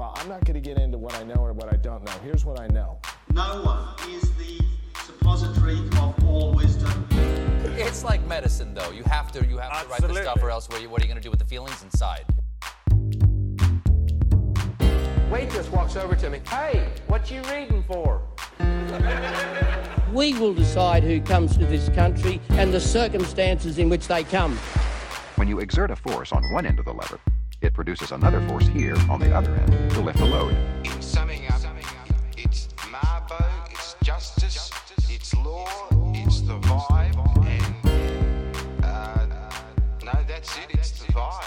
Well, I'm not going to get into what I know or what I don't know. Here's what I know. No one is the suppository of all wisdom. It's like medicine, though. You have to, you have to write the stuff, or else what are you, what are you going to do with the feelings inside? Waitress walks over to me. Hey, what you reading for? We will decide who comes to this country and the circumstances in which they come. When you exert a force on one end of the lever, it produces another force here on the other end to lift the load. In summing up, it's Mabo, it's justice, it's law, it's the vibe, and uh, no, that's it. It's the vibe.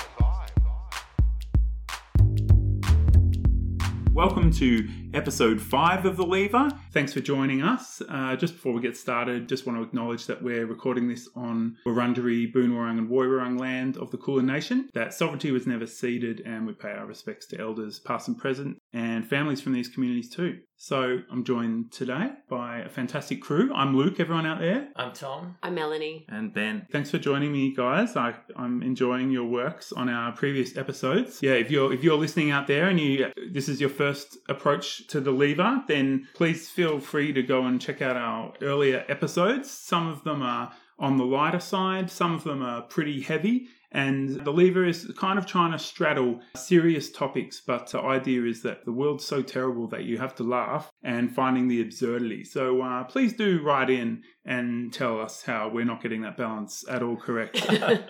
Welcome to episode five of The Lever. Thanks for joining us. Uh, just before we get started, just want to acknowledge that we're recording this on Wurundjeri, Boonwurrung, and Woiwurrung land of the Kulin Nation. That sovereignty was never ceded, and we pay our respects to elders past and present, and families from these communities too. So I'm joined today by a fantastic crew. I'm Luke, everyone out there. I'm Tom. I'm Melanie. And Ben. Thanks for joining me, guys. I, I'm enjoying your works on our previous episodes. Yeah, if you're if you're listening out there and you this is your first approach to the lever, then please feel free to go and check out our earlier episodes. Some of them are on the lighter side, some of them are pretty heavy. And the lever is kind of trying to straddle serious topics, but the idea is that the world's so terrible that you have to laugh and finding the absurdity. So uh, please do write in and tell us how we're not getting that balance at all correct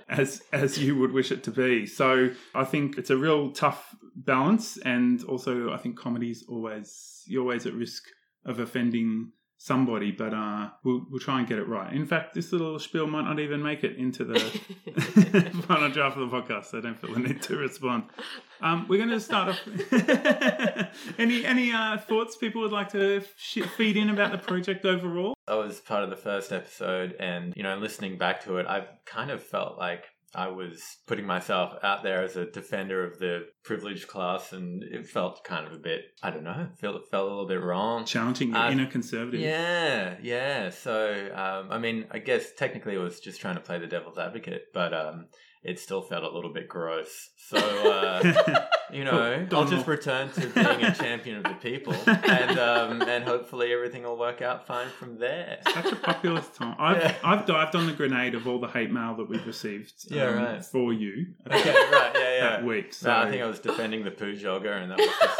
as as you would wish it to be. So I think it's a real tough balance, and also I think comedy's always you're always at risk of offending somebody, but uh, we'll we'll try and get it right. In fact, this little spiel might not even make it into the final draft of the podcast. So I don't feel the need to respond. Um, we're going to start off. any any uh, thoughts people would like to sh- feed in about the project overall? I was part of the first episode, and, you know, listening back to it, I've kind of felt like I was putting myself out there as a defender of the privileged class, and it felt kind of a bit, I don't know, felt, it felt a little bit wrong. Challenging your Uh, inner conservative. Yeah, yeah. So, um, I mean, I guess technically it was just trying to play the devil's advocate, but um, it still felt a little bit gross. So, uh, you know, I'll just return to being a champion of the people, and um, and hopefully everything will work out fine from there. Such a populist time. I've Yeah. I've dived on the grenade of all the hate mail that we've received. um, Yeah, right. For you. Okay, right, yeah, yeah. That week. So No, I think I was defending the poo jogger, and that was just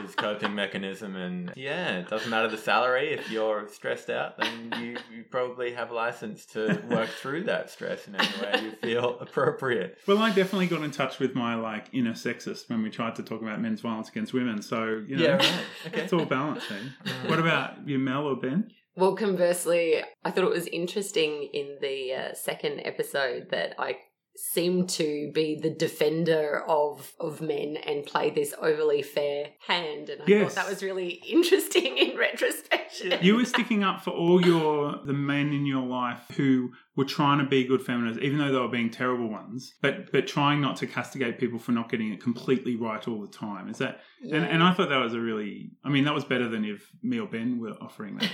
his coping mechanism. And yeah, it doesn't matter the salary. If you're stressed out, then you, you probably have license to work through that stress in any way you feel appropriate. Well, I definitely got in touch with my like inner sexist when we tried to talk about men's violence against women. So you know, Yeah, right. Okay. it's all balancing. what about you, Mel or Ben? Well, conversely, I thought it was interesting in the uh, second episode that I seemed to be the defender of of men and play this overly fair hand and I Yes. thought that was really interesting in retrospect You were sticking up for all your the men in your life who were trying to be good feminists, even though they were being terrible ones, but but trying not to castigate people for not getting it completely right all the time. Is that? And, and I thought that was a really, I mean, that was better than if me or Ben were offering that.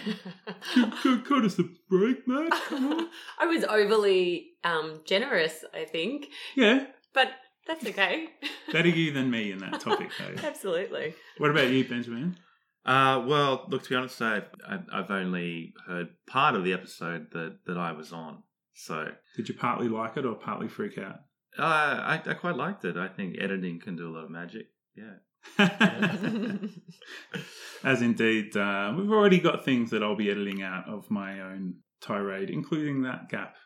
Cut- cut- cut us a break, mate. Come on. I was overly um, generous, I think, Yeah, but that's okay. better you than me in that topic, though. Absolutely. What about you, Benjamin? Uh, well, look, to be honest, I, I, I've only heard part of the episode that, that I was on. So Did you partly like it or partly freak out? uh, I, I quite liked it. I think editing can do a lot of magic. Yeah. As indeed, uh, we've already got things that I'll be editing out of my own tirade, including that gap.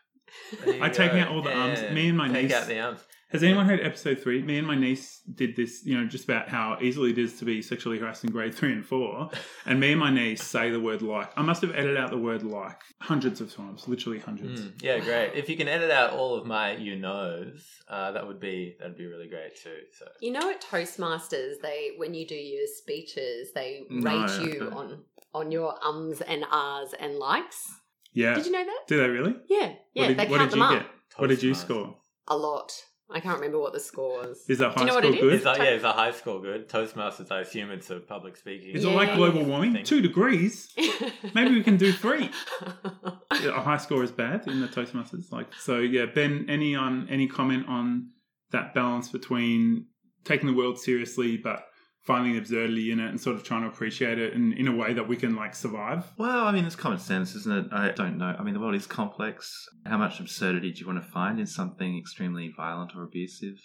There you I taking out all the Yeah, arms. Me and my niece. take niece. Out the arms. Has anyone heard episode three? Me and my niece did this, you know, just about how easily it is to be sexually harassed in grade three and four. And me and my niece say the word like. I must have edited out the word like hundreds of times, literally hundreds. Mm, yeah, great. If you can edit out all of my you knows, uh, that would be that'd be really great too. So You know, at Toastmasters, they when you do your speeches, they No, rate I you on on your ums and ahs and likes. Yeah. Did you know that? Do they really? Yeah, yeah. what did, they what count did them you up get? What did you score? a lot. I can't remember what the score was. Is that Do you know high what it score good? is? is that, yeah, is that high school good? Toastmasters, I assume it's a public speaking. Is it like global warming? Two degrees? Maybe we can do three. a high score is bad in the Toastmasters. Like so, yeah. Ben, any on any comment on that balance between taking the world seriously but finding the absurdity in it and sort of trying to appreciate it in, in a way that we can like survive. Well, I mean, it's common sense, isn't it? I don't know. I mean, the world is complex. How much absurdity do you want to find in something extremely violent or abusive?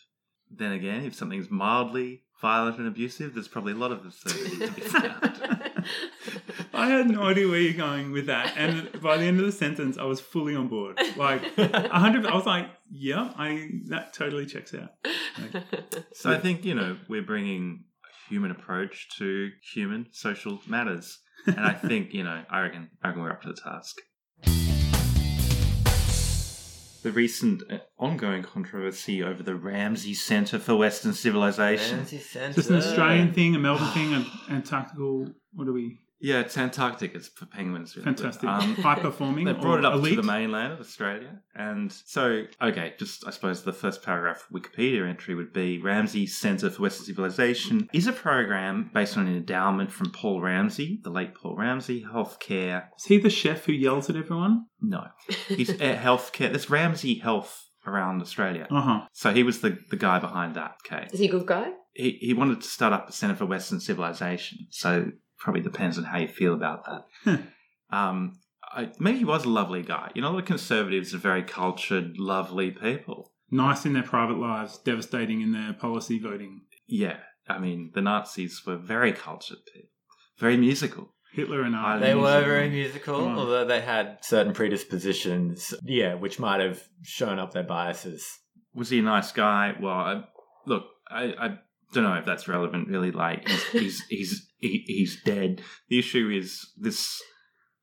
Then again, if something's mildly violent and abusive, there's probably a lot of absurdity to be found. I had no idea where you're going with that, and by the end of the sentence, I was fully on board. Like a hundred, I was like, "Yeah, I that totally checks out." Like, So I think, you know, we're bringing a human approach to human social matters. And I think, you know, I reckon, I reckon we're up to the task. The recent uh, ongoing controversy over the Ramsay Centre for Western Civilization. Ramsay Centre. Is this an Australian thing, a Melbourne thing, an Antarctical? What are we? Yeah, it's Antarctic. It's for penguins. really. Fantastic. Um, High performing They brought or it up elite? to the mainland of Australia. And so, okay, just I suppose the first paragraph Wikipedia entry would be Ramsay Centre for Western Civilization is a program based on an endowment from Paul Ramsay, the late Paul Ramsay, healthcare. Is he the chef who yells at everyone? No, he's at healthcare. There's Ramsay Health around Australia. Uh huh. So he was the, the guy behind that. Okay, Is he a good guy? he, he wanted to start up a Centre for Western Civilization. So probably depends on how you feel about that. um, I, maybe he was a lovely guy. You know, a lot of conservatives are very cultured, lovely people. Nice in their private lives, devastating in their policy voting. Yeah, I mean, the Nazis were very cultured people, very musical. Hitler and I. They were very musical, Come although they had certain predispositions, yeah, which might have shown up their biases. Was he a nice guy? Well, I, look, I, I don't know if that's relevant. Really, like he's he's he's, he, he's dead. The issue is this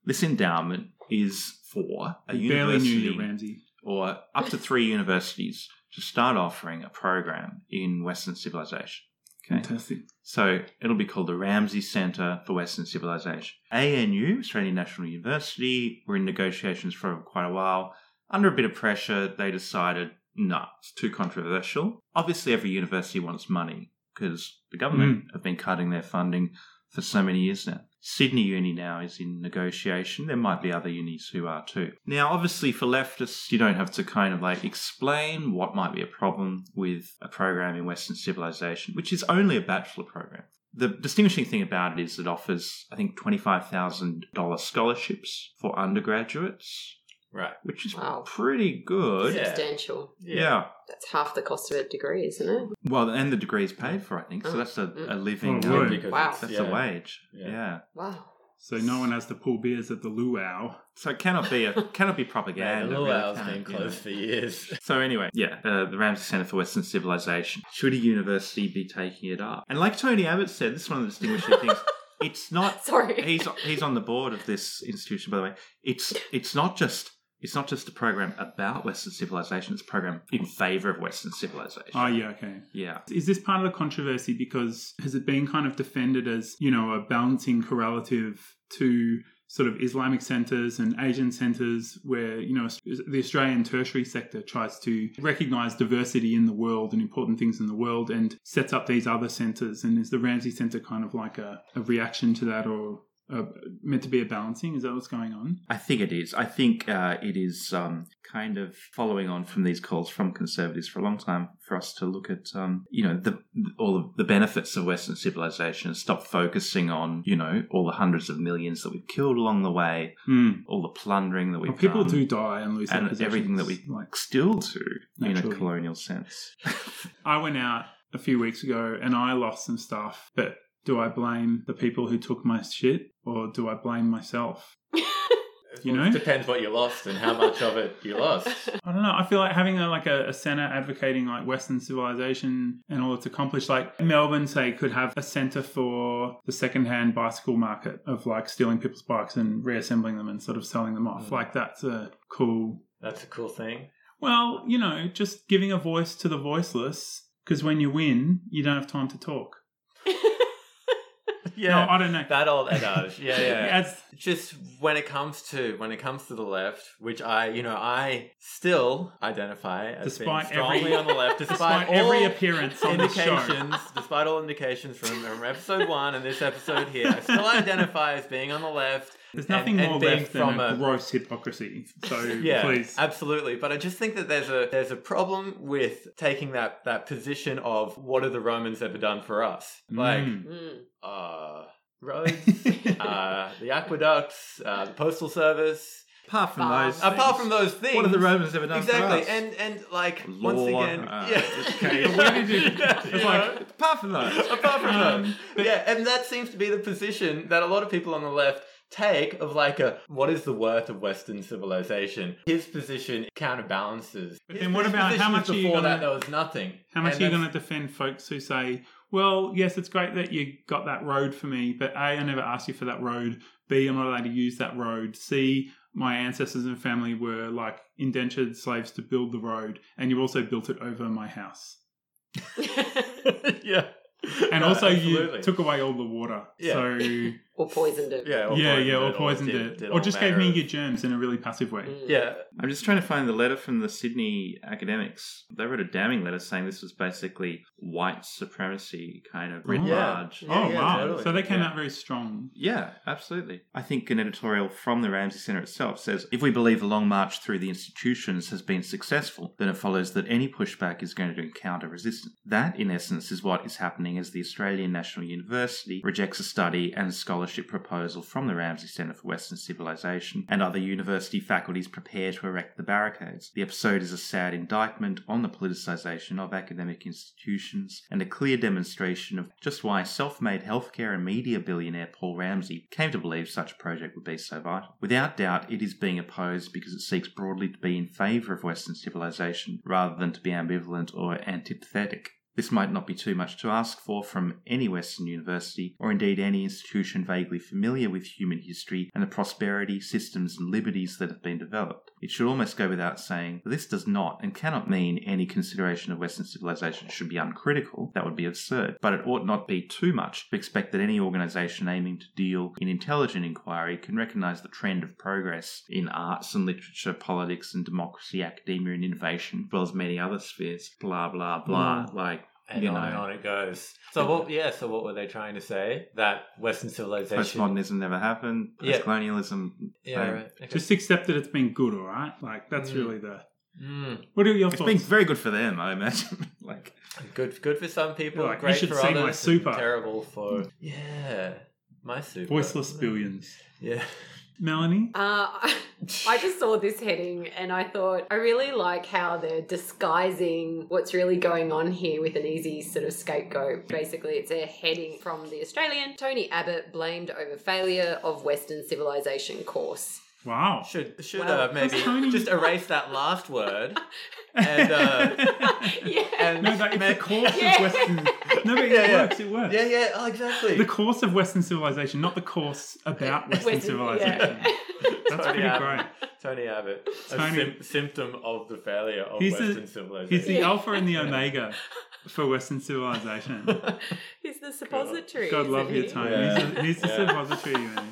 this endowment is for a We barely knew university you, Ramsay. or up to three universities to start offering a program in Western civilization. Okay. Fantastic. So it'll be called the Ramsay Centre for Western Civilization. ANU, Australian National University, were in negotiations for quite a while. Under a bit of pressure, they decided, no, it's too controversial. Obviously, every university wants money because the government mm. have been cutting their funding for so many years now. Sydney Uni now is in negotiation. There might be other unis who are too. Now, obviously, for leftists, you don't have to kind of like explain what might be a problem with a program in Western civilization, which is only a bachelor program. The distinguishing thing about it is it offers, I think, $25,000 scholarships for undergraduates, Right. which is Wow. pretty good. Yeah. Substantial. yeah. That's half the cost of a degree, isn't it? Well, and the degree is paid for, I think. So Oh. that's a, Mm. a living. Oh, um, really? Wow. That's yeah. a wage. Yeah. Yeah. Wow. So no one has to pull beers at the luau. So it cannot be a cannot be Yeah, propaganda. the really, luau's can been it? You know? closed for years. So anyway, yeah, uh, the Ramsay Centre for Western Civilization. Should a university be taking it up? And like Tony Abbott said, this is one of the distinguishing things. It's not. Sorry. He's he's on the board of this institution, by the way. It's it's not just it's not just a program about Western civilization. It's a program in favour of Western civilization. Oh, yeah, okay. yeah. Is this part of the controversy because has it been kind of defended as, you know, a balancing correlative to sort of Islamic centres and Asian centres where, you know, the Australian tertiary sector tries to recognise diversity in the world and important things in the world and sets up these other centres? And is the Ramsay Centre kind of like a, a reaction to that or uh, meant to be a balancing? Is that what's going on? I think it is. I think uh, it is um, kind of following on from these calls from conservatives for a long time for us to look at, um, you know, the all of the benefits of Western civilization stop focusing on, you know, all the hundreds of millions that we've killed along the way, Hmm. all the plundering that we've Well, people done, do die and lose their and everything that we like still do in a colonial sense. I went out a few weeks ago and I lost some stuff, but do I blame the people who took my shit or do I blame myself? You know? depends what you lost and how much of it you lost. I don't know. I feel like having a, like a, a center advocating like Western civilization and all it's accomplished, like Melbourne, say, could have a center for the secondhand bicycle market of like stealing people's bikes and reassembling them and sort of selling them off. Mm. Like that's a cool. That's a cool thing. Well, you know, just giving a voice to the voiceless. Because when you win, you don't have time to talk. Yeah, No, I don't know. that old adage. Yeah, yeah. Just when it comes to when it comes to the left, which I, you know, I still identify as Despite being strongly every- on the left, despite, despite all every appearance on indications, despite all indications from, from episode one and this episode here, I still identify as being on the left. There's nothing And- and more being left than a, a- gross hypocrisy. So yeah, please. absolutely. But I just think that there's a there's a problem with taking that that position of what have the Romans ever done for us? Like, Mm. uh, roads, uh, the aqueducts, uh, the postal service. Apart from farms. those apart things, from those things, what have the Romans ever done for exactly? us? And and like Law, once again, uh, yeah. education. Where it's It's like, apart from those. apart from Um, that, yeah, and that seems to be the position that a lot of people on the left take of like a what is the worth of Western civilization? His position counterbalances. But His- then what about how much is are you before gonna- that there was nothing? How much And are you going to defend folks who say, well, yes, it's great that you got that road for me, but A, I never asked you for that road. B, I'm not allowed to use that road. C, my ancestors and family were like indentured slaves to build the road, and you also built it over my house. yeah. And No, also, absolutely. you took away all the water. Yeah. So, or poisoned it. Yeah, or yeah, poisoned yeah, or it, poisoned did- it. did Or just gave me of- your germs in a really passive way. Mm. Yeah. I'm just trying to find the letter from the Sydney academics. They wrote a damning letter saying this was basically white supremacy kind of writ Oh. Yeah. large. Yeah, oh, yeah, wow. totally. So they came Yeah. out very strong. Yeah, absolutely. I think an editorial from the Ramsay Centre itself says if we believe the long march through the institutions has been successful, then it follows that any pushback is going to encounter resistance. That, in essence, is what is happening as the Australian National University rejects a study and scholarship proposal from the Ramsay Centre for Western Civilization, and other university faculties prepare to erect the barricades. The episode is a sad indictment on the politicisation of academic institutions and a clear demonstration of just why self made healthcare and media billionaire Paul Ramsay came to believe such a project would be so vital. Without doubt, it is being opposed because it seeks broadly to be in favour of Western civilization rather than to be ambivalent or antipathetic. This might not be too much to ask for from any Western university, or indeed any institution vaguely familiar with human history and the prosperity, systems, and liberties that have been developed. It should almost go without saying that this does not and cannot mean any consideration of Western civilization should be uncritical. That would be absurd. But it ought not be too much to expect that any organisation aiming to deal in intelligent inquiry can recognise the trend of progress in arts and literature, politics and democracy, academia and innovation, as well as many other spheres. Blah, blah, blah. Mm. Like, And you on know. and on it goes. So what? Yeah. So what were they trying to say? That Western civilization. Postmodernism never happened. Yeah. Postcolonialism. Yeah. same. Right. Okay. Just accept that it's been good, all right? Like, that's Mm. really the. Mm. What are your It's thoughts? been very good for them, I imagine. like, Good. Good for some people. Like, you great should for see others. my super. Terrible for. Yeah. My super. Voiceless billions. Yeah. Melanie? Uh, I just saw this heading and I thought, I really like how they're disguising what's really going on here with an easy sort of scapegoat. Basically, it's a heading from The Australian. Tony Abbott blamed over failure of Western civilization course. Wow. Should should Well, uh, maybe just erase that last word and uh, yeah. and No, but it's make- the course Yeah. of Western. No, but it Yeah, yeah. works. It works. yeah yeah oh, exactly The course of Western civilization, not the course about Western, Western- civilization. yeah. That's Tony pretty Abbott. great. Tony Abbott a Tony- sym- symptom of the failure of He's the- Western civilization He's the alpha and the omega for Western civilization. He's the suppository. God love isn't you. Tony. Yeah. He's, the, he's the Yeah. suppository, man.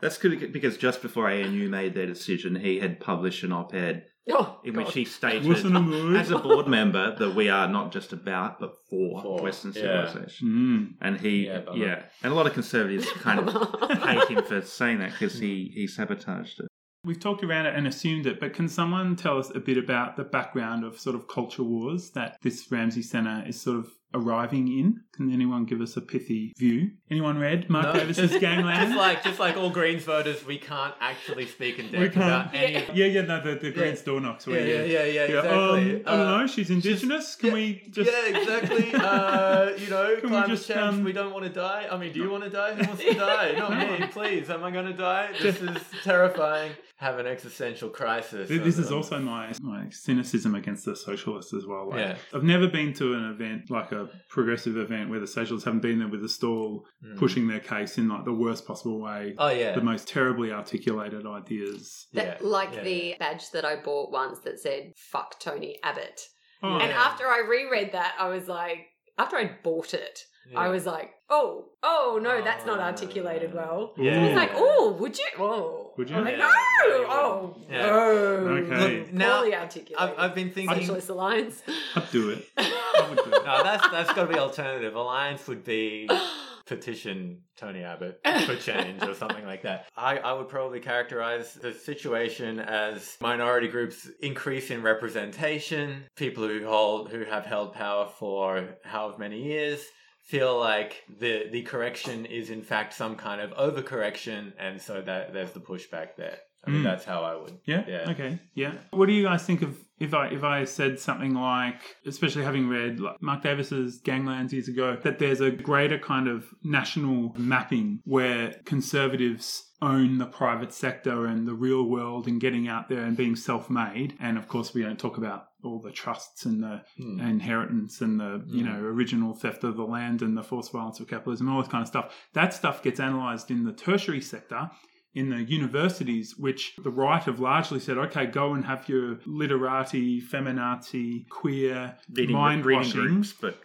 That's good because just before ANU made their decision, he had published an op ed Oh, in God. which he stated, Wasn't a as a board member, that we are not just about, but for, For, Western yeah. civilization. Mm. And he, Yeah, yeah, and a lot of conservatives kind of hate him for saying that because he, he sabotaged it. We've talked around it and assumed it, but can someone tell us a bit about the background of sort of culture wars that this Ramsay Centre is sort of arriving in? Can anyone give us a pithy view? Anyone read Mark No, Davis's just- Gangland? Just like just like all Greens voters, we can't actually speak in we depth about can't. any. Yeah, yeah, no, the, the Greens door knocks. Yeah, where yeah, yeah, yeah, Yeah, exactly. um, I don't Uh, know. She's indigenous. Can yeah, we just? yeah, exactly. Uh, you know, Can we climate just, change. um, we don't want to die. I mean, do you want to die? Who wants to die? Not me, please. Am I going to die? This is terrifying. Have an existential crisis. Th- This is also my my cynicism against the socialists as well. Like, Yeah. I've never been to an event like a progressive event where the socialists haven't been there with a stall Mm. pushing their case in like the worst possible way. Oh yeah. The most terribly articulated ideas. That, yeah, like yeah, the badge that I bought once that said "fuck Tony Abbott," Oh, and Yeah. after I reread that, I was like, after I bought it, I was like, oh, oh no, that's not Oh. articulated well. Yeah. I was like, oh, would you? Oh, Would you? I'm like, Yeah. no, Yeah. oh, Yeah. no. Okay. Look, now, Poorly articulated. I've, I've been thinking. Socialist Alliance. I'd do it. I would do it. No, that's that's got to be alternative. Alliance would be petition Tony Abbott for change or something like that. I, I would probably characterize the situation as minority groups increase in representation, people who hold who have held power for however many years feel like the the correction is in fact some kind of overcorrection and so that there's the pushback there. I mean Mm. that's how I would Yeah. yeah. Okay. Yeah. What do you guys think of if I if I said something like, especially having read like Mark Davis's Ganglands years ago, that there's a greater kind of national mapping where conservatives own the private sector and the real world and getting out there and being self-made. And of course we don't talk about all the trusts and the Hmm. inheritance and the you know original theft of the land and the forced violence of capitalism and all this kind of stuff. That stuff gets analyzed in the tertiary sector in the universities, which the right have largely said, okay, go and have your literati, feminazi, queer, Reading- mind washing, but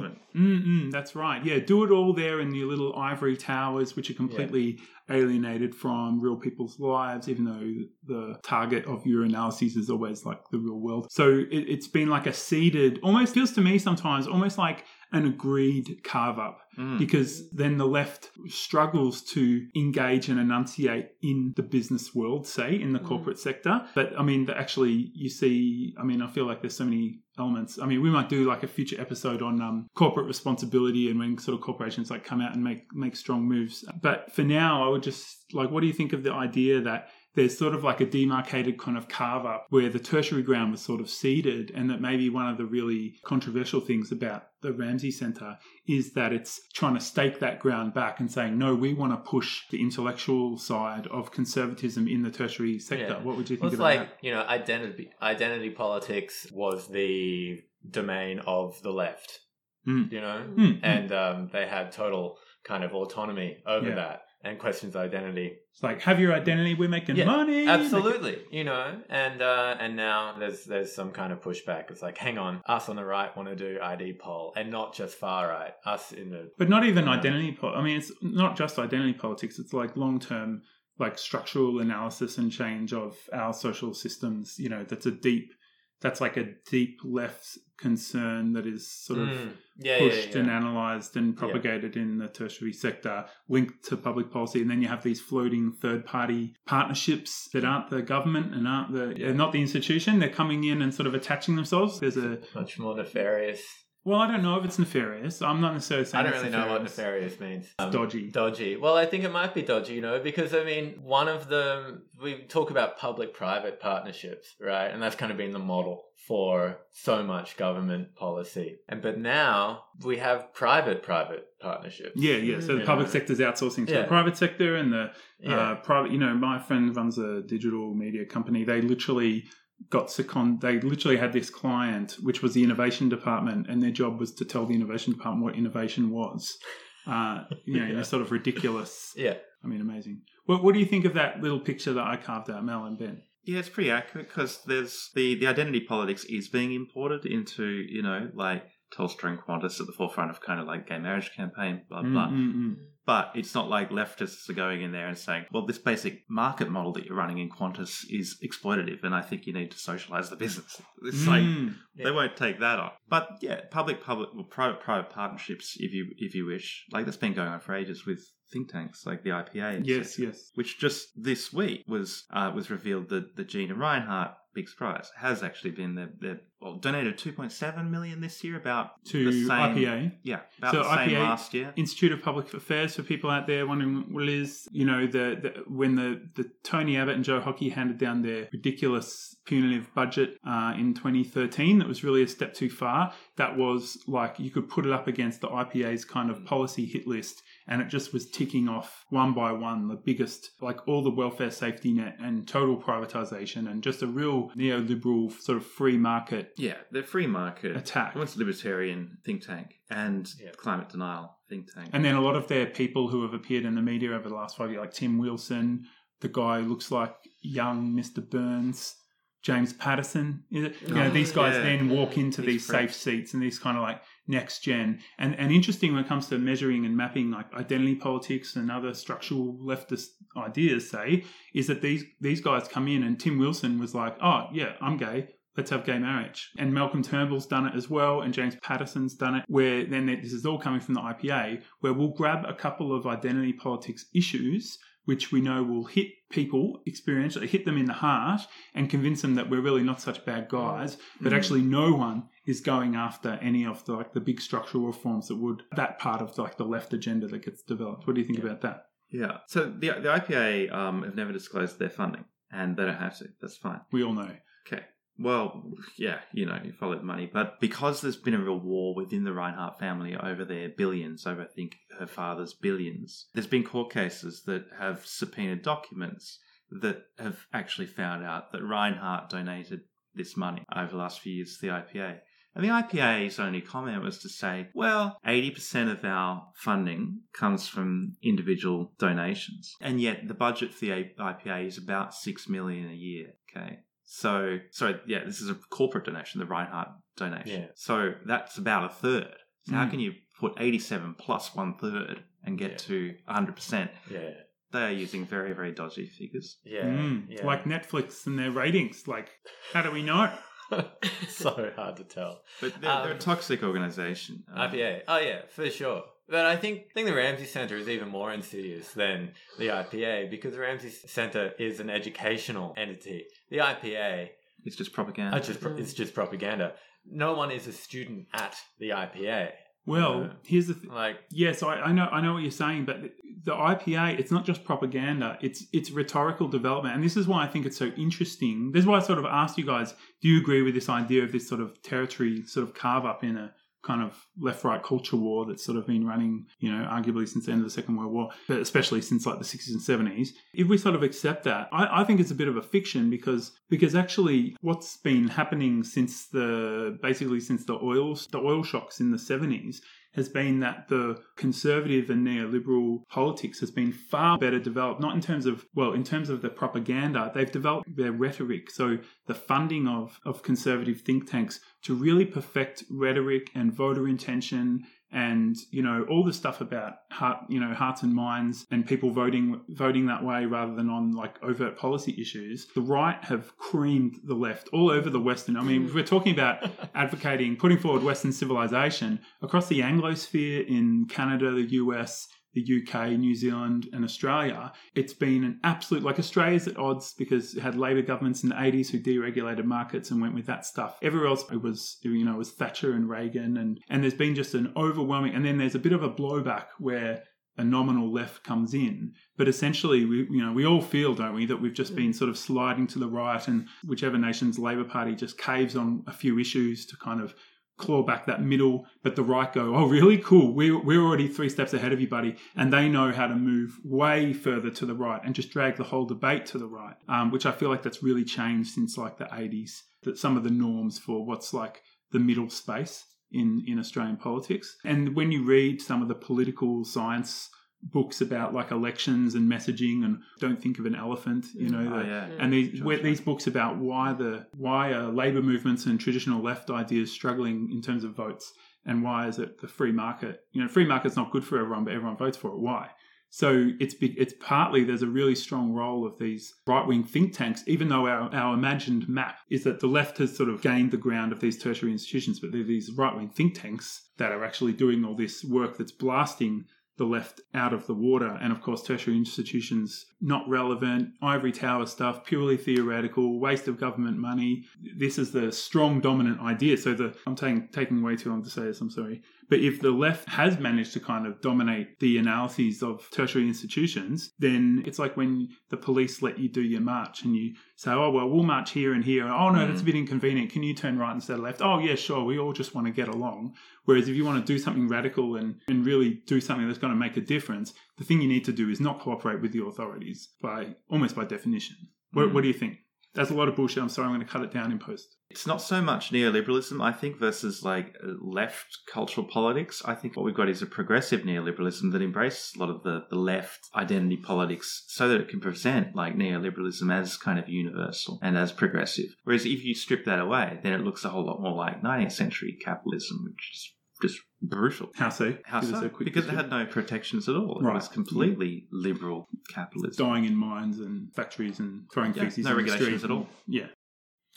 them Mm-mm, that's right. Yeah, do it all there in your little ivory towers, which are completely alienated from real people's lives, even though the target of your analyses is always like the real world. So it, it's been like a ceded, almost feels to me sometimes almost like an agreed carve up Mm. because then the left struggles to engage and enunciate in the business world, say in the corporate sector. But I mean, actually, you see, I mean, I feel like there's so many elements. I mean, we might do like a future episode on um, corporate responsibility and when sort of corporations like come out and make make strong moves. But for now, I would just like, what do you think of the idea that there's sort of like a demarcated kind of carve up where the tertiary ground was sort of ceded, and that maybe one of the really controversial things about the Ramsay Centre is that it's trying to stake that ground back and saying, no, we want to push the intellectual side of conservatism in the tertiary sector. Yeah. What would you think Well, it's about like that? you know, identity identity politics was the domain of the left. Mm. You know, Mm, and um, they had total kind of autonomy over Yeah. that and questions identity. It's like, have your identity, we're making Yeah, money. Absolutely, you know, and uh, and now there's there's some kind of pushback. It's like, hang on, us on the right want to do ID poll, and not just far right. Us in the But not even identity. Po- I mean, it's not just identity politics. It's like long term, like structural analysis and change of our social systems. You know, that's a deep. That's like a deep left concern that is sort of Mm. Yeah, yeah, pushed yeah. and analysed and propagated in the tertiary sector, linked to public policy, and then you have these floating third party partnerships that aren't the government and aren't the not the institution. They're coming in and sort of attaching themselves. There's a much more nefarious. Well, I don't know if it's nefarious. I'm not necessarily saying I don't it's really know what nefarious means. Um, dodgy. Dodgy. Well, I think it might be dodgy, you know, because I mean, one of the we talk about public-private partnerships, right? And that's kind of been the model for so much government policy. And but now we have private-private partnerships. Yeah, yeah. So the public know? sector's outsourcing to Yeah. the private sector, and the Yeah. uh, private. You know, my friend runs a digital media company. They literally got second. They literally had this client, which was the innovation department, and their job was to tell the innovation department what innovation was. Uh, you know, in a sort of ridiculous. Yeah. I mean, amazing. What What do you think of that little picture that I carved out, Mel and Ben? Yeah, it's pretty accurate because there's the the identity politics is being imported into you know like Telstra and Qantas at the forefront of kind of like gay marriage campaign, blah blah. Mm, mm, mm. But it's not like leftists are going in there and saying, well, this basic market model that you're running in Qantas is exploitative, and I think you need to socialize the business. It's like Mm. they won't take that on. But yeah, public public well, private private partnerships, if you if you wish, like that's been going on for ages with think tanks like the IPA. Yes, yes. Which just this week was uh, was revealed that the Gina Rinehart big surprise has actually been the, the well donated 2.7 million this year about To the same, IPA. yeah about so the same IPA, last year Institute of Public Affairs for people out there wondering what it is. You know, the, the when the, the Tony Abbott and Joe Hockey handed down their ridiculous punitive budget uh, in 2013, that was really a step too far. That was like you could put it up against the IPA's kind of policy hit list, and it just was ticking off one by one the biggest, like all the welfare safety net and total privatization, and just a real neoliberal sort of free market yeah the free market attack. once libertarian think tank and climate denial think tank And then a lot of their people who have appeared in the media over the last five years, like Tim Wilson, the guy who looks like young Mr. Burns, James Paterson. You know, Oh, these guys yeah. then walk into He's these fresh. safe seats and these kind of like next gen. And and interesting when it comes to measuring and mapping like identity politics and other structural leftist ideas, say, is that these these guys come in and Tim Wilson was like, Oh yeah, I'm gay. let's have gay marriage. And Malcolm Turnbull's done it as well, and James Paterson's done it, where then this is all coming from the IPA, where we'll grab a couple of identity politics issues which we know will hit people experientially, hit them in the heart, and convince them that we're really not such bad guys. But Mm. actually, no one is going after any of the like the big structural reforms that would that part of like the left agenda that gets developed. What do you think about that? Yeah. So the the IPA um, have never disclosed their funding, and they don't have to. That's fine. We all know. Okay. Well, yeah, you know, you follow the money, but because there's been a real war within the Rinehart family over their billions, over I think her father's billions, there's been court cases that have subpoenaed documents that have actually found out that Rinehart donated this money over the last few years to the IPA. And the IPA's only comment was to say, well, 80% of our funding comes from individual donations. And yet the budget for the IPA is about 6 million a year. Okay. So, so yeah, this is a corporate donation, the Rinehart donation. Yeah. So that's about a third. So how Mm. can you put 87 plus one third and get Yeah. to 100%? Yeah. They are using very, very dodgy figures. Yeah. Mm, yeah. Like Netflix and their ratings. Like, how do we know? so hard to tell. But they're, they're a Um, toxic organization. Um, IPA. Oh yeah, for sure. But I think I think the Ramsay Center is even more insidious than the IPA because the Ramsay Center is an educational entity. The IPA, It's just propaganda. it's just it's just propaganda. No one is a student at the IPA. Well, Uh, here's the thing. Like Yes, I, I know. I know what you're saying, but the IPA, it's not just propaganda; it's it's rhetorical development, and this is why I think it's so interesting. This is why I sort of asked you guys: Do you agree with this idea of this sort of territory sort of carve up in a kind of left-right culture war that's sort of been running, you know, arguably since the end of the Second World War, but especially since like the 60s and 70s. If we sort of accept that, I, I think it's a bit of a fiction because because actually what's been happening since the basically since the oil the oil shocks in the 70s has been that the conservative and neoliberal politics has been far better developed, not in terms of, well, in terms of the propaganda, they've developed their rhetoric. So the funding of, of conservative think tanks to really perfect rhetoric and voter intention and you know all the stuff about heart you know hearts and minds and people voting voting that way rather than on like overt policy issues the right have creamed the left all over the western i mean mm. we're talking about advocating putting forward western civilization across the anglosphere in canada the us the UK, New Zealand, and Australia, it's been an absolute like Australia's at odds because it had Labor governments in the 80s who deregulated markets and went with that stuff. Everywhere else it was you know it was Thatcher and Reagan and and there's been just an overwhelming and then there's a bit of a blowback where a nominal left comes in. But essentially, we you know we all feel, don't we, that we've just been sort of sliding to the right, and whichever nation's Labor Party just caves on a few issues to kind of claw back that middle, but the right go, oh, really? Cool. We're, we're already three steps ahead of you, buddy. And they know how to move way further to the right and just drag the whole debate to the right, um, which I feel like that's really changed since like the 80s, that some of the norms for what's like the middle space in, in Australian politics. And when you read some of the political science books about like elections and messaging and don't think of an elephant you mm. know Oh, the- yeah. and these Sure, where sure. these books about why the why are labor movements and traditional left ideas struggling in terms of votes and why is it the free market you know free market's not good for everyone but everyone votes for it why so it's big, it's partly there's a really strong role of these right wing think tanks, even though our, our imagined map is that the left has sort of gained the ground of these tertiary institutions, but they're these right wing think tanks that are actually doing all this work that's blasting the left out of the water. And of course, tertiary institutions not relevant, ivory tower stuff, purely theoretical, waste of government money. This is the strong dominant idea. So the I'm taking taking way too long to say this. I'm sorry. But if the left has managed to kind of dominate the analyses of tertiary institutions, then it's like when the police let you do your march and you say, oh, well, we'll march here and here. Oh, no, that's a mm. bit inconvenient. Can you turn right instead of left? Oh, yeah, sure. We all just want to get along. Whereas if you want to do something radical and, and really do something that's going to make a difference, the thing you need to do is not cooperate with the authorities by almost by definition. What, hmm. what do you think? That's a lot of bullshit. I'm sorry, I'm going to cut it down in post. It's not so much neoliberalism, I think, versus like left cultural politics. I think what we've got is a progressive neoliberalism that embraces a lot of the, the left identity politics so that it can present like neoliberalism as kind of universal and as progressive. Whereas if you strip that away, then it looks a whole lot more like 19th century capitalism, which is just brutal. How so? How Give so? quick Because it had no protections at all. It was completely liberal capitalism. dying in mines and factories and throwing Yeah, feces no on the regulations street. at all. Yeah.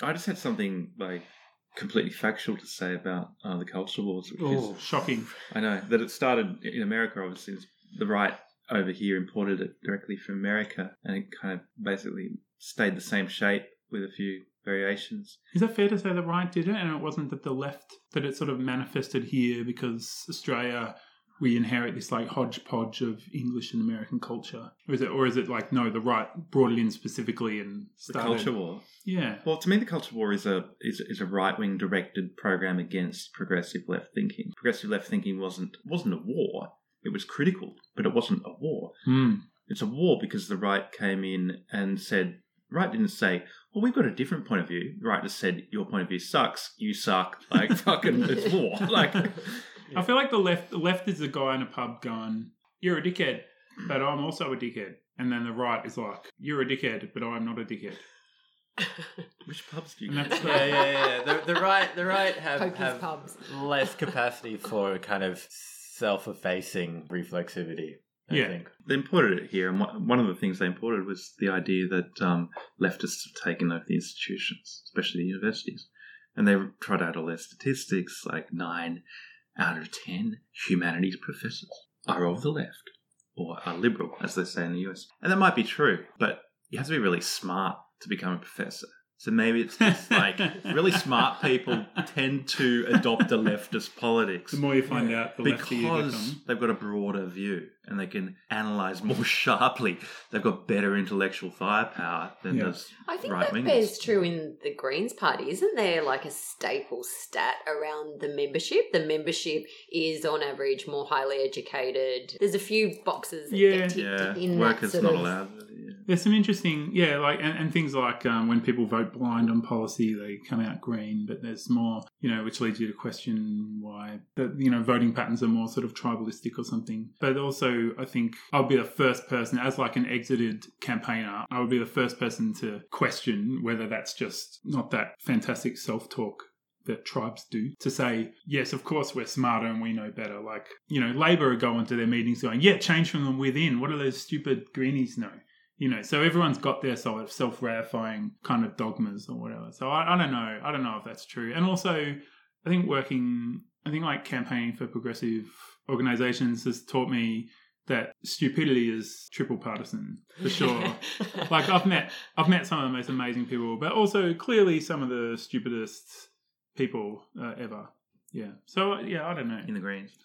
I just had something like completely factual to say about uh, the culture wars. Which Oh, is, shocking. I know that it started in America. Obviously, the right over here imported it directly from America, and it kind of basically stayed the same shape with a few variations. Is that fair to say the right did it, and it wasn't that the left that it sort of manifested here because Australia we inherit this like hodgepodge of English and American culture, or is it, or is it like no, the right brought it in specifically and started. The culture war. Yeah. Well, to me, the culture war is a is, is a right wing directed program against progressive left thinking. Progressive left thinking wasn't wasn't a war. It was critical, but it wasn't a war. Hmm. It's a war because the right came in and said, right didn't say, well, we've got a different point of view. The right just said, your point of view sucks. You suck. Like fucking, it's war. Like, I feel like the left the left is the guy in a pub going, "You're a dickhead, but I'm also a dickhead," and then the right is like, "You're a dickhead, but I'm not a dickhead." which pubs do you? And that's yeah, yeah, yeah. The, the right, the right have, Pokies have pubs. less capacity for kind of self-effacing reflexivity. I Yeah. think. They imported it here, and one one of the things they imported was the idea that um, leftists have taken over the institutions, especially the universities. And they tried out all their statistics, like nine out of ten humanities professors are of the left or are liberal, as they say in the US. And that might be true, but you have to be really smart to become a professor. So maybe it's just like really smart people tend to adopt a leftist politics The more you find out, the leftier you because they've got a broader view and they can analyze more sharply. They've got better intellectual firepower than Yeah. does I think right that bears true in the Greens Party. Isn't there like a staple stat around the membership? The membership is on average more highly educated. There's a few boxes that Yeah. get ticked Yeah, in workers that sort not of- allowed. There's some interesting, yeah, like and, and things like um, when people vote blind on policy, they come out green. But there's more, you know, which leads you to question why that you know voting patterns are more sort of tribalistic or something. But also, I think I'll be the first person, as like an exited campaigner, I would be the first person to question whether that's just not that fantastic self talk that tribes do to say, yes, of course we're smarter and we know better. Like, you know, Labor are going to their meetings going, yeah, change from them within. What do those stupid greenies know? You know, so everyone's got their sort of self ratifying kind of dogmas or whatever. So I, I don't know. I don't know if that's true. And also, I think working, I think like campaigning for progressive organizations has taught me that stupidity is triple partisan for sure. like I've met, I've met some of the most amazing people, but also clearly some of the stupidest people uh, ever. Yeah. So yeah, I don't know. in the Greens.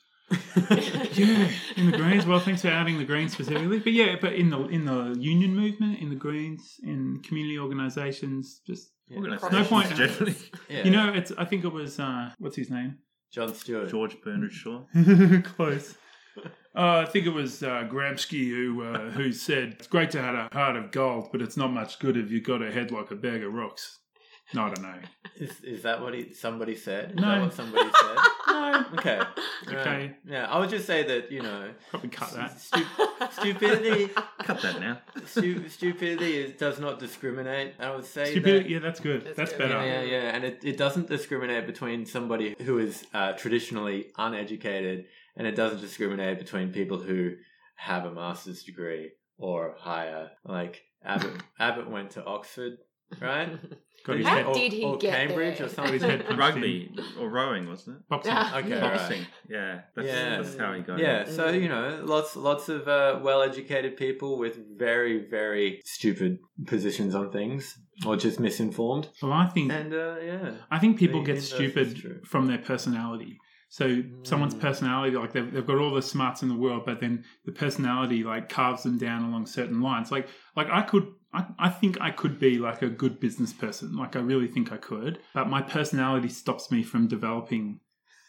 Yeah, in the Greens. Well, thanks for outing the Greens specifically. But yeah, but in the in the union movement, in the Greens, in community organisations, just no point. generally. Yeah. You know, it's. I think it was. Uh, what's his name? John Stewart. George Bernard Shaw. Close. Uh, I think it was uh, Gramsci who uh, who said it's great to have a heart of gold, but it's not much good if you've got a head like a bag of rocks. No, I don't know. Is, is that what he, somebody said? Is No. that what somebody said? No. Okay. Okay. Right. Yeah, I would just say that, you know, Probably cut that. stu- stupidity Cut that now. stu- stupidity is, does not discriminate. I would say Stupid. that. Yeah, that's good. That's That's, good. better. Yeah, yeah, yeah. And it, it doesn't discriminate between somebody who is uh, traditionally uneducated and it doesn't discriminate between people who have a master's degree or higher. Like Abbott, Abbott went to Oxford, right? Got his How head. or, did he or get Cambridge there? or Got his something. head punched Rugby or rowing, wasn't it? Boxing. Okay, right. Yeah, that's, Yeah. that's how he got Yeah, it. so you know, lots lots of uh, well-educated people with very very stupid positions on things, or just misinformed. Well, I think And uh, yeah, I think people get inverse is true. stupid from their personality. So someone's Mm. personality, like they've, they've got all the smarts in the world, but then the personality like carves them down along certain lines. Like, like I could, I, I think I could be like a good business person. Like I really think I could, but my personality stops me from developing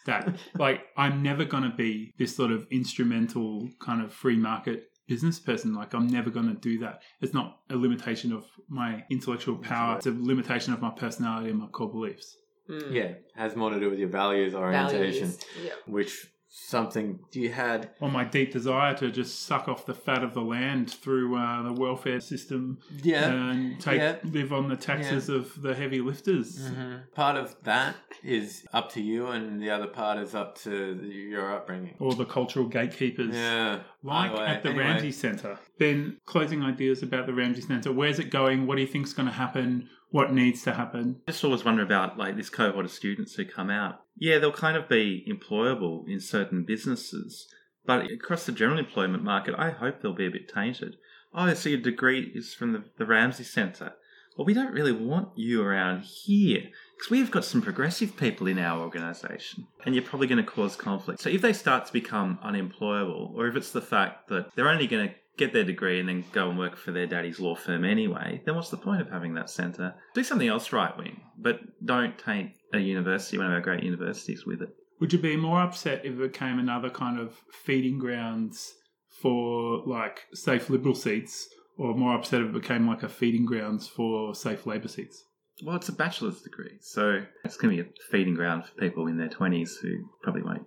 that. like I'm never going to be this sort of instrumental kind of free market business person. Like I'm never going to do that. It's not a limitation of my intellectual power. It's a limitation of my personality and my core beliefs. Mm. yeah, has more to do with your values orientation, Values. Yeah. which something you had. Or my deep desire to just suck off the fat of the land through uh, the welfare system, Yeah. and take Yeah. live on the taxes of the heavy lifters. Part of that is up to you, and the other part is up to the, your upbringing. Or the cultural gatekeepers. Yeah. Like Either way. at the Anyway. Ramsay Centre. Then closing ideas about the Ramsay Centre. Where's it going? What do you think's going to happen? What needs to happen? I just always wonder about like this cohort of students who come out. Yeah, they'll kind of be employable in certain businesses, but across the general employment market, I hope they'll be a bit tainted. Oh, see your degree is from the, the Ramsay Centre. Well, we don't really want you around here because we've got some progressive people in our organisation, and you're probably going to cause conflict. So if they start to become unemployable, or if it's the fact that they're only going to get their degree and then go and work for their daddy's law firm anyway, then what's the point of having that centre? Do something else right wing, but don't taint a university, one of our great universities, with it. Would you be more upset if it became another kind of feeding grounds for like safe Liberal seats, or more upset if it became like a feeding grounds for safe Labor seats? Well, it's a bachelor's degree, so it's going to be a feeding ground for people in their 20s who probably won't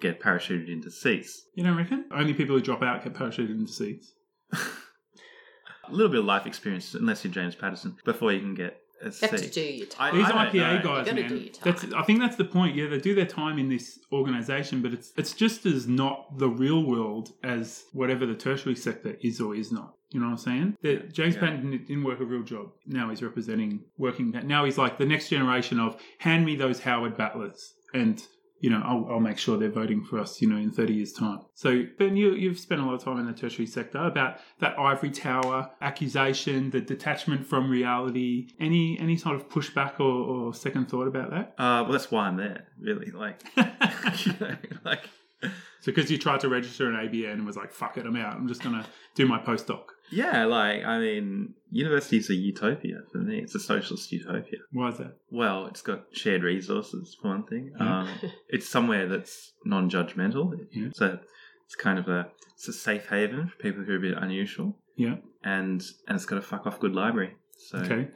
get parachuted into seats. You don't reckon? Only people who drop out get parachuted into seats. A little bit of life experience, unless you're James Paterson, before you can get a You seat. have to do your time. These I don't IPA know. guys, You gotta man. do your time. That's, I think that's the point. Yeah, they do their time in this organisation, but it's it's just as not the real world as whatever the tertiary sector is or is not. You know what I'm saying? That James Yeah. Paterson didn't- didn't work a real job. Now he's representing working. Now he's like the next generation of hand me those Howard battlers, and you know I'll, I'll make sure they're voting for us. You know in 30 years' time. So Ben, you you've spent a lot of time in the tertiary sector about that ivory tower accusation, the detachment from reality. Any any sort of pushback or, or second thought about that? Uh, well, that's why I'm there, really. Like, you know, like So because you tried to register an ABN and was like, "Fuck it, I'm out. I'm just gonna do my postdoc." Yeah, like I mean, university's a utopia for me. It's a socialist utopia. Why is that? Well, it's got shared resources for one thing. Yeah. Um, it's somewhere that's non-judgmental. Yeah. So it's kind of a it's a safe haven for people who are a bit unusual, Yeah. and and it's got a fuck off good library. So Okay.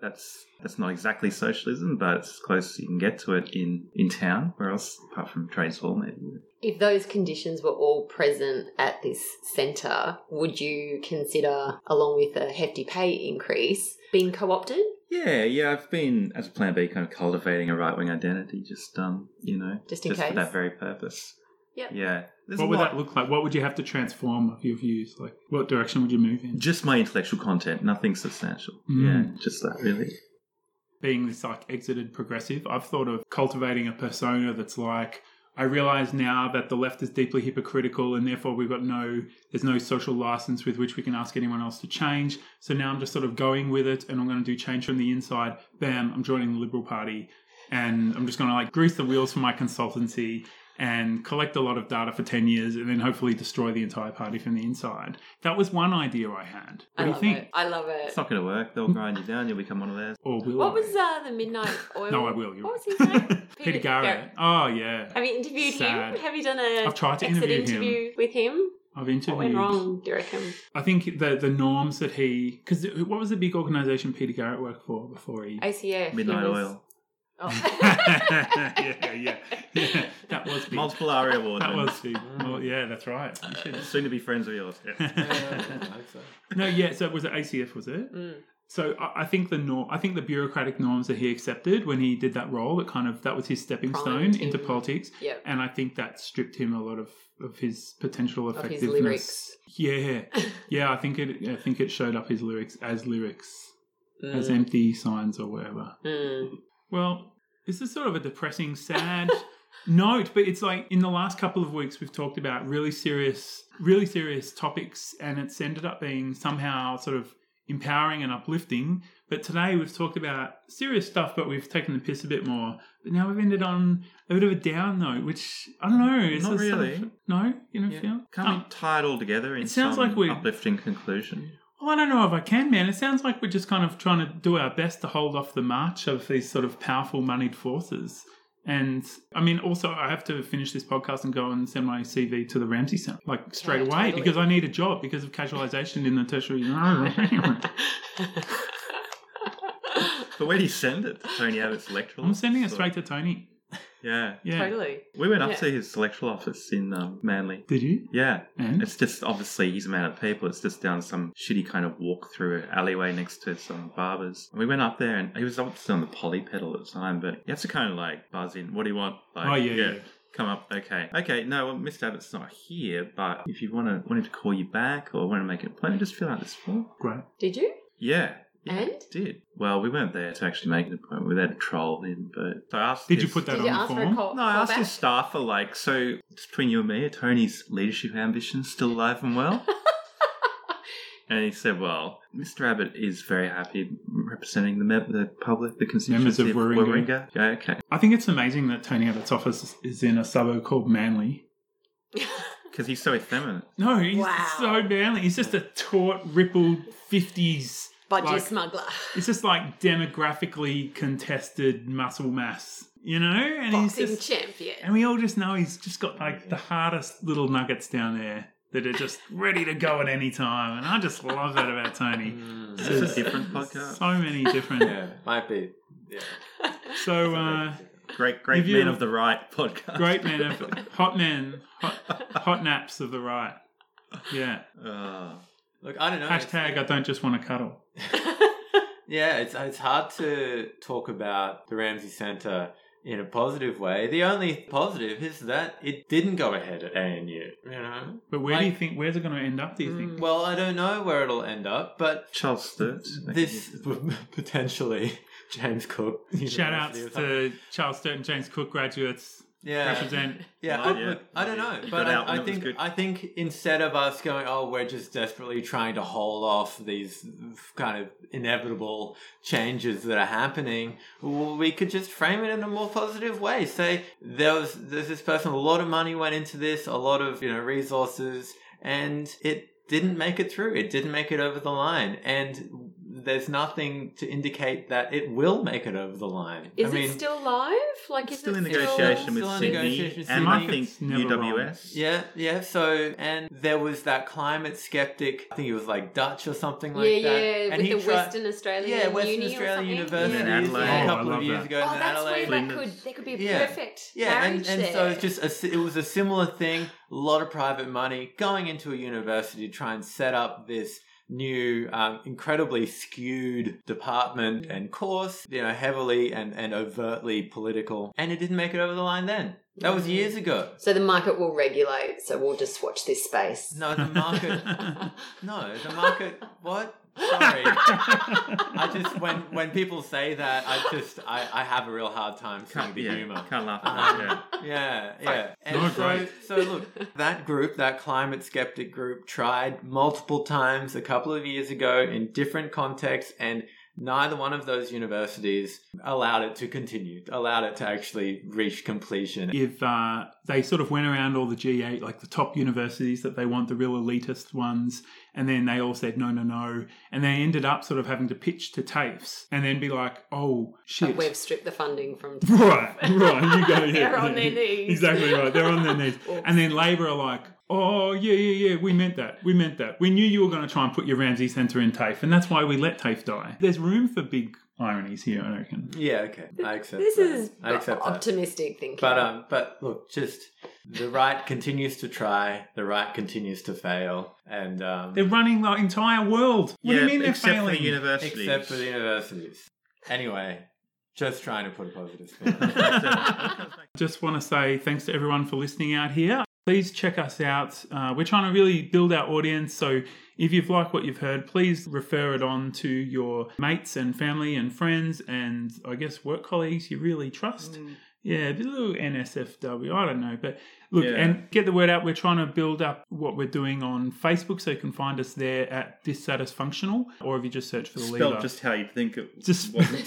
that's that's not exactly socialism, but it's as close as you can get to it in in town. Where else, apart from trades hall, maybe. If those conditions were all present at this centre, would you consider, along with a hefty pay increase, being co opted? Yeah, yeah, I've been as a plan B, kind of cultivating a right wing identity, just um, you know, Just in for case. that very purpose. Yep. Yeah, There's what would lot- that look like? What would you have to transform your views? Like, what direction would you move in? Just my intellectual content, nothing substantial. Mm. Yeah, just that really. Being this like exited progressive, I've thought of cultivating a persona that's like. I realize now that the left is deeply hypocritical, and therefore we've got no, there's no social license with which we can ask anyone else to change. So now I'm just sort of going with it, and I'm going to do change from the inside. Bam! I'm joining the Liberal Party, and I'm just going to like grease the wheels for my consultancy and collect a lot of data for 10 years and then hopefully destroy the entire party from the inside. That was one idea I had. What I do you love think? it. I love it. It's not going to work. They'll grind you down. You'll become one of theirs. Or will What I? was uh, the Midnight Oil? No, I will. You're What was his name? Peter, Garrett. Oh, yeah. Have you interviewed Sad. him? Have you done a I've tried to exit interview him. interview with him? I've interviewed. What went interviewed. wrong, do you reckon? I think the the norms that he because what was the big organization Peter Garrett worked for before he? ACF. he Midnight was- Oil. Oh. yeah, yeah, yeah. That was big. Multiple ARIA Award. That winners. was big. Well, yeah, that's right. You should- Soon to be friends of yours. no, yeah. So it was it ACF? Was it? Mm. So I, I think the norm, I think the bureaucratic norms that he accepted when he did that role, it kind of that was his stepping Primed stone into him. politics. Yep. And I think that stripped him a lot of of his potential Of his effectiveness. lyrics. Yeah, yeah. I think it. I think it showed up his lyrics as lyrics, as Mm. empty signs or whatever. Mm. Well, this is sort of a depressing, sad note, but it's like in the last couple of weeks we've talked about really serious, really serious topics, and it's ended up being somehow sort of empowering and uplifting. But today we've talked about serious stuff, but we've taken the piss a bit more. But now we've ended on a bit of a down note, which I don't know. It's Not a sort of- really. no, you don't feel? Can't Oh. we tie it all together in It sounds like we- uplifting conclusion? I don't know if I can, man. It sounds like we're just kind of trying to do our best to hold off the march of these sort of powerful, moneyed forces. And I mean, also, I have to finish this podcast and go and send my CV to the Ramsay Center, like straight Yeah, away, totally. because I need a job because of casualization in the tertiary. But where do you send it? Tony Abbott's electoral. I'm sending it straight to Tony. Yeah. Yeah. Totally. We went up Yeah. to his electoral office in um, Manly. Did you? Yeah. And? It's just obviously he's a man of people. It's just down some shitty kind of walk through alleyway next to some barbers. And we went up there and he was obviously on the Pollie Pedal at the time, but you have to kind of like buzz in. What do you want? Like, Oh, yeah, yeah. Come up, okay, okay. No, well, Mr. Abbott's not here, but if you want to want him to call you back or want to make an appointment, just fill out this form. Great. Did you? Yeah, yeah, And? it did. Well, we weren't there to actually make an appointment. We were there to troll him, but so I asked. Did you put that Did you on the ask for a form? call? No, I asked back? his for like, so just between you and me, are Tony's leadership ambitions still alive and well? and he said, well, Mr. Abbott is very happy representing the, me- the public, the Members constituency of of Warringah. Warringah. Yeah, okay. I think it's amazing that Tony Abbott's office is in a suburb called Manly. Because he's so effeminate. No, he's Wow. so manly. He's just a taut, rippled 50s. Budgie like- smuggler. It's just like demographically contested muscle mass, you know? And Boxing he's just, champion. and we all just know he's just got like the hardest little nuggets down there that are just ready to go at any time. And I just love that about Tony. This is this a different podcast? So many different. Yeah, might be. Yeah. So, uh, Great, great If men of the right podcast. great men of hot men, hot, hot naps of the right. Yeah. Uh, Look, I don't know. it's- Hashtag I don't just want to cuddle. Yeah, it's it's hard to talk about the Ramsay Centre in a positive way. The only positive is that it didn't go ahead at ANU. You know. But where do you think, where's it going to end up, do you think? Hmm. Well, I don't know where it'll end up, but Charles Sturt. this potentially James Cook. Shout outs University or something. to Charles Sturt and James Cook graduates. Yeah. Represent. Yeah, I, yeah. Look, I don't know, but I, I think. I think instead of us going, oh, we're just desperately trying to hold off these kind of inevitable changes that are happening, well, we could just frame it in a more positive way. Say there was there's this person, a lot of money went into this, a lot of you know resources, and it didn't make it through. It didn't make it over the line, and there's nothing to indicate that it will make it over the line. Is I mean, it still live? Like, is Still it in negotiation with still in Sydney negotiation with and Sydney. I think It's never wrong. Yeah, yeah. So, and there was that climate skeptic. I think he was like Dutch or something like yeah, that. yeah, and with he the tried- Western Australian yeah, Western Uni or Australian something? University Yeah, a couple Oh, of years love ago. Oh, and then that's Adelaide. where that could there could be a Yeah. perfect Yeah, marriage and, and there. so it's just a, it was a similar thing. A lot of private money going into a university to try and set up this new, um, incredibly skewed department and course. You know, heavily and and overtly political, and it didn't make it over the line. Then that was years ago. so the market will regulate. So we'll just watch this space. No, the market. no, the market. What? Sorry. I just when when people say that, I just I, I have a real hard time seeing Can't, the yeah, humor. can't laugh at that. Um, yeah, yeah. And No, so, great. so look, that group, that climate skeptic group, tried multiple times a couple of years ago in different contexts, and neither one of those universities allowed it to continue, allowed it to actually reach completion. if uh, they sort of went around all the G8, like the top universities that they want, the real elitist ones, and then they all said no, no, no, and they ended up sort of having to pitch to TAFEs and then be like, oh shit, But we've stripped the funding from. right, right, you go, yeah, They're on their knees. exactly right, they're on their knees, and then Labor are like. Oh yeah, yeah, yeah. We meant that. We meant that. We knew you were going to try and put your Ramsay Centre in TAFE, and that's why we let TAFE die. There's room for big ironies here, I reckon. Yeah, okay, I accept. This that. is I accept that. optimistic thinking. But um, but look, just the right continues to try, the right continues to fail, and um, They're running the entire world. What do you mean they're except for failing? the universities. except for the universities. Anyway, just trying to put a positive spin. on. Just want to say thanks to everyone for listening out here. Please check us out. Uh, we're trying to really build our audience. So if you've liked what you've heard, please refer it on to your mates and family and friends and I guess work colleagues you really trust. Mm. Yeah, a little NSFW. I don't know, but look Yeah. and get the word out. We're trying to build up what we're doing on Facebook, so you can find us there at Dissatisfunctional, or if you just search for the Spelled leader. just how you think it Just wasn't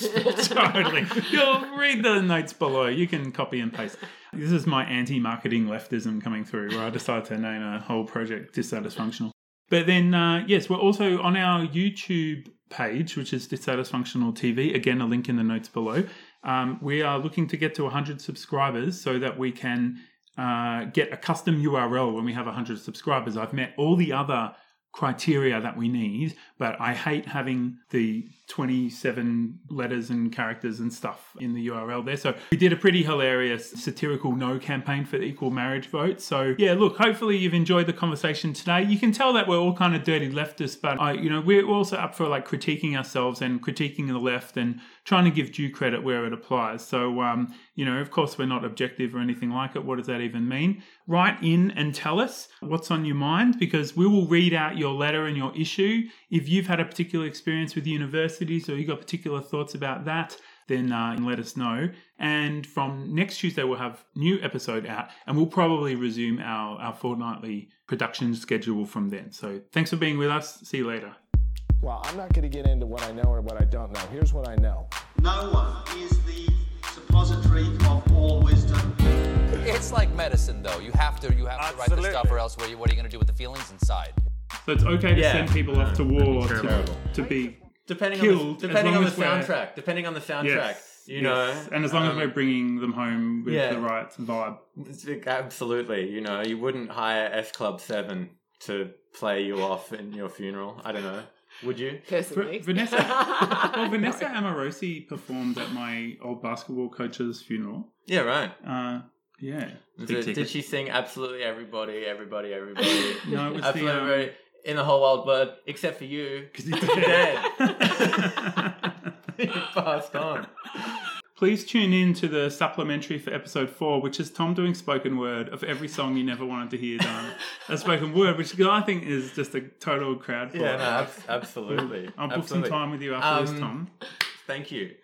totally. You'll read the notes below. You can copy and paste. This is my anti-marketing leftism coming through, where I decided to name a whole project dissatisfunctional. But then, uh, yes, we're also on our YouTube page, which is Dissatisfunctional TV. Again, a link in the notes below. Um, we are looking to get to 100 subscribers so that we can uh, get a custom URL when we have 100 subscribers. I've met all the other criteria that we need, but I hate having the 27 letters and characters and stuff in the URL there. So we did a pretty hilarious satirical no campaign for the equal marriage vote. So yeah, look, hopefully you've enjoyed the conversation today. You can tell that we're all kind of dirty leftists, but I, you know, we're also up for like critiquing ourselves and critiquing the left and trying to give due credit where it applies. So, um, you know, of course, we're not objective or anything like it. What does that even mean? Write in and tell us what's on your mind because we will read out your letter and your issue. If you've had a particular experience with universities or you've got particular thoughts about that, then uh, let us know. And from next Tuesday, we'll have new episode out, and we'll probably resume our, our fortnightly production schedule from then. So thanks for being with us. See you later. Well, I'm not going to get into what I know or what I don't know. Here's what I know. No one is the suppository of all wisdom. It's like medicine, though. You have to you have to write the stuff, or else what are you, you going to do with the feelings inside? So it's okay to Yeah. send people off to war to, to be Depending killed. on the, depending on the soundtrack. Depending on the soundtrack. Yes, you yes. know. and as long as um, we're bringing them home with yeah. the right vibe. Absolutely. You know, you wouldn't hire S Club 7 to play you off in your funeral. I don't know. Would you? Personally. Vanessa, well, Vanessa Amorosi performed at my old basketball coach's funeral. Yeah, right. Uh, yeah, Was Big it- ticket. did she sing absolutely everybody, everybody, everybody? no, it was absolutely the um, everybody in the whole world, but except for you. because he's You're dead. You passed on. Please tune in to the supplementary for episode four, which is Tom doing spoken word of every song you never wanted to hear done. a spoken word, which I think is just a total crowd. Yeah, no, abs- absolutely. I'll book absolutely. some time with you after this, Um, Tom. Thank you.